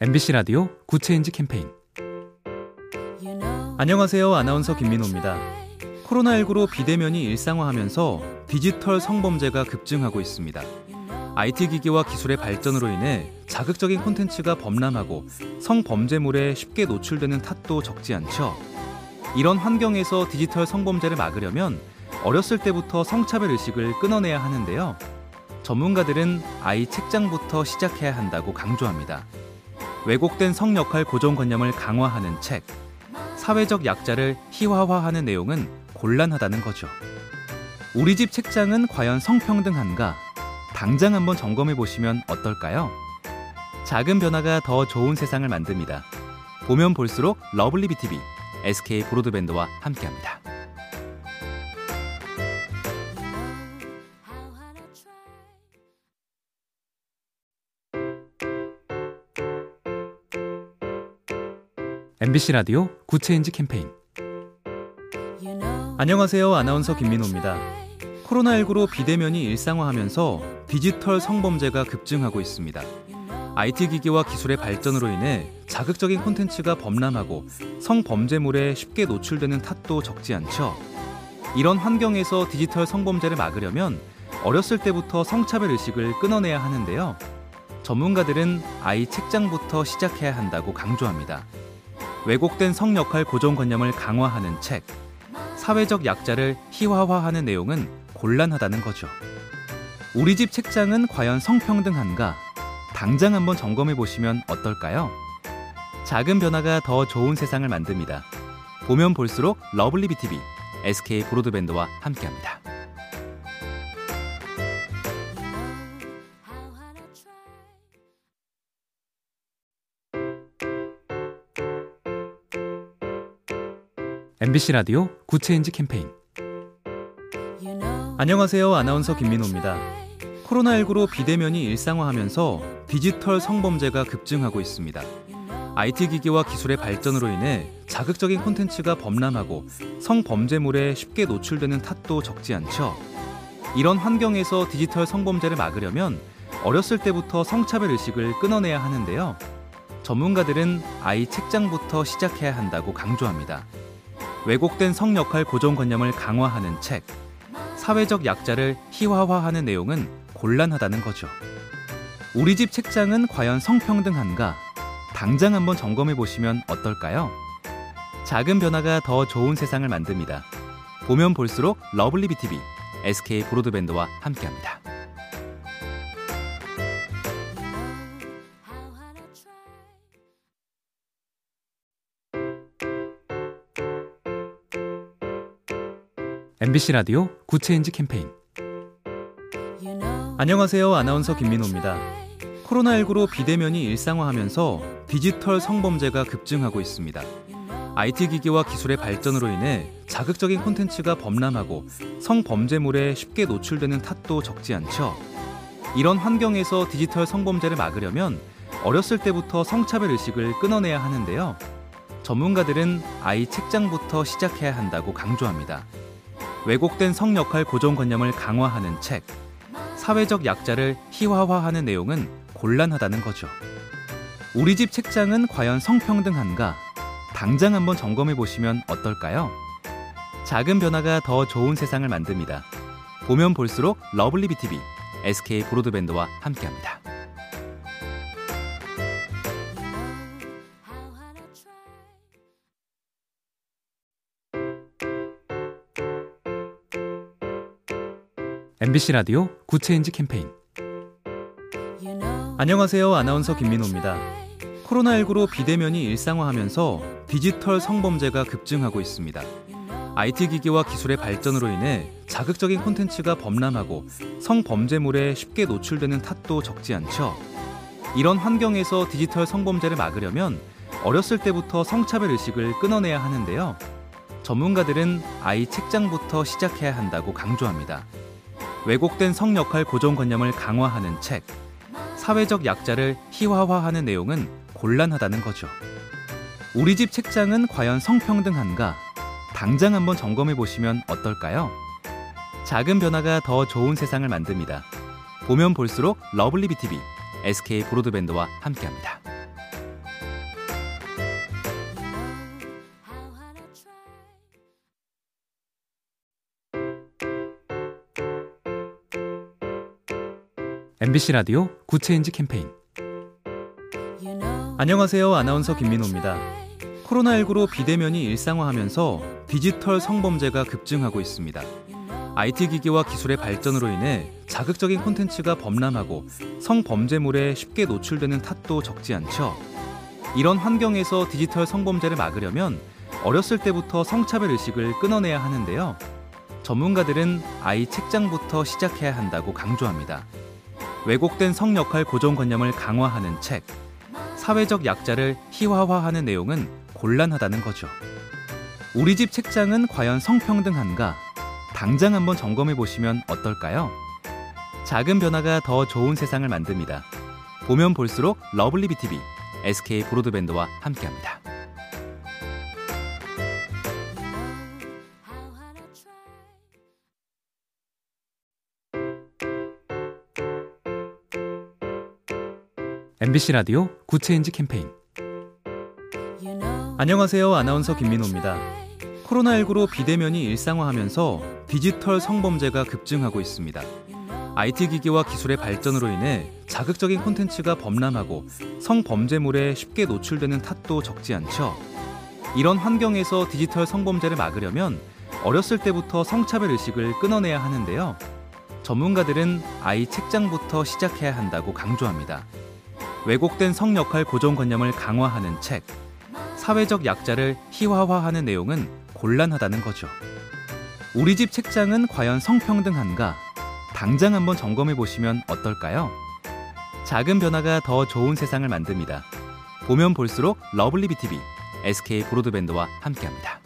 MBC 라디오 Good Change 캠페인 안녕하세요. 아나운서 김민호입니다. 코로나19로 비대면이 일상화하면서 디지털 성범죄가 급증하고 있습니다. IT 기기와 기술의 발전으로 인해 자극적인 콘텐츠가 범람하고 성범죄물에 쉽게 노출되는 탓도 적지 않죠. 이런 환경에서 디지털 성범죄를 막으려면 어렸을 때부터 성차별 의식을 끊어내야 하는데요. 전문가들은 아이 책장부터 시작해야 한다고 강조합니다. 왜곡된 성 역할 고정관념을 강화하는 책, 사회적 약자를 희화화하는 내용은 곤란하다는 거죠. 우리 집 책장은 과연 성평등한가? 당장 한번 점검해 보시면 어떨까요? 작은 변화가 더 좋은 세상을 만듭니다. 보면 볼수록 러블리 비티비 SK 브로드밴드와 함께합니다. MBC 라디오 Good Change 캠페인 안녕하세요. 아나운서 김민호입니다. 코로나19로 비대면이 일상화하면서 디지털 성범죄가 급증하고 있습니다. IT 기기와 기술의 발전으로 인해 자극적인 콘텐츠가 범람하고 성범죄물에 쉽게 노출되는 탓도 적지 않죠. 이런 환경에서 디지털 성범죄를 막으려면 어렸을 때부터 성차별 의식을 끊어내야 하는데요. 전문가들은 아이 책장부터 시작해야 한다고 강조합니다. 왜곡된 성 역할 고정관념을 강화하는 책, 사회적 약자를 희화화하는 내용은 곤란하다는 거죠. 우리 집 책장은 과연 성평등한가? 당장 한번 점검해 보시면 어떨까요? 작은 변화가 더 좋은 세상을 만듭니다. 보면 볼수록 러블리 비티비 SK 브로드밴드와 함께합니다. MBC 라디오 Good Change 캠페인 안녕하세요. 아나운서 김민호입니다. 코로나19로 비대면이 일상화하면서 디지털 성범죄가 급증하고 있습니다. IT 기기와 기술의 발전으로 인해 자극적인 콘텐츠가 범람하고 성범죄물에 쉽게 노출되는 탓도 적지 않죠. 이런 환경에서 디지털 성범죄를 막으려면 어렸을 때부터 성차별 의식을 끊어내야 하는데요. 전문가들은 아이 책장부터 시작해야 한다고 강조합니다. 왜곡된 성 역할 고정관념을 강화하는 책, 사회적 약자를 희화화하는 내용은 곤란하다는 거죠. 우리 집 책장은 과연 성평등한가? 당장 한번 점검해 보시면 어떨까요? 작은 변화가 더 좋은 세상을 만듭니다. 보면 볼수록 러블리 비티비 SK 브로드밴드와 함께합니다. MBC 라디오 Good Change 캠페인 안녕하세요. 아나운서 김민호입니다. 코로나19로 비대면이 일상화하면서 디지털 성범죄가 급증하고 있습니다. IT 기기와 기술의 발전으로 인해 자극적인 콘텐츠가 범람하고 성범죄물에 쉽게 노출되는 탓도 적지 않죠. 이런 환경에서 디지털 성범죄를 막으려면 어렸을 때부터 성차별 의식을 끊어내야 하는데요. 전문가들은 아이 책장부터 시작해야 한다고 강조합니다. 왜곡된 성 역할 고정관념을 강화하는 책, 사회적 약자를 희화화하는 내용은 곤란하다는 거죠. 우리 집 책장은 과연 성평등한가? 당장 한번 점검해 보시면 어떨까요? 작은 변화가 더 좋은 세상을 만듭니다. 보면 볼수록 러블리 비티비 SK 브로드밴드와 함께합니다. MBC 라디오 Good Change 캠페인 안녕하세요. 아나운서 김민호입니다. 코로나19로 비대면이 일상화하면서 디지털 성범죄가 급증하고 있습니다. IT 기기와 기술의 발전으로 인해 자극적인 콘텐츠가 범람하고 성범죄물에 쉽게 노출되는 탓도 적지 않죠. 이런 환경에서 디지털 성범죄를 막으려면 어렸을 때부터 성차별 의식을 끊어내야 하는데요. 전문가들은 아이 책장부터 시작해야 한다고 강조합니다. 왜곡된 성 역할 고정관념을 강화하는 책, 사회적 약자를 희화화하는 내용은 곤란하다는 거죠. 우리 집 책장은 과연 성평등한가? 당장 한번 점검해 보시면 어떨까요? 작은 변화가 더 좋은 세상을 만듭니다. 보면 볼수록 러블리 비티비 SK 브로드밴드와 함께합니다. MBC 라디오 Good Change 캠페인 안녕하세요. 아나운서 김민호입니다. 코로나19로 비대면이 일상화하면서 디지털 성범죄가 급증하고 있습니다. IT 기기와 기술의 발전으로 인해 자극적인 콘텐츠가 범람하고 성범죄물에 쉽게 노출되는 탓도 적지 않죠. 이런 환경에서 디지털 성범죄를 막으려면 어렸을 때부터 성차별 의식을 끊어내야 하는데요. 전문가들은 아이 책장부터 시작해야 한다고 강조합니다. 왜곡된 성 역할 고정관념을 강화하는 책, 사회적 약자를 희화화하는 내용은 곤란하다는 거죠. 우리 집 책장은 과연 성평등한가? 당장 한번 점검해 보시면 어떨까요? 작은 변화가 더 좋은 세상을 만듭니다. 보면 볼수록 lovely B tv SK 브로드밴드와 함께합니다. MBC 라디오 Good Change 캠페인 안녕하세요. 아나운서 김민호입니다. 코로나19로 비대면이 일상화하면서 디지털 성범죄가 급증하고 있습니다. IT 기기와 기술의 발전으로 인해 자극적인 콘텐츠가 범람하고 성범죄물에 쉽게 노출되는 탓도 적지 않죠. 이런 환경에서 디지털 성범죄를 막으려면 어렸을 때부터 성차별 의식을 끊어내야 하는데요. 전문가들은 아이 책장부터 시작해야 한다고 강조합니다. 왜곡된 성 역할 고정관념을 강화하는 책, 사회적 약자를 희화화하는 내용은 곤란하다는 거죠. 우리 집 책장은 과연 성평등한가? 당장 한번 점검해 보시면 어떨까요? 작은 변화가 더 좋은 세상을 만듭니다. 보면 볼수록 lovely B tv SK 브로드밴드와 함께합니다.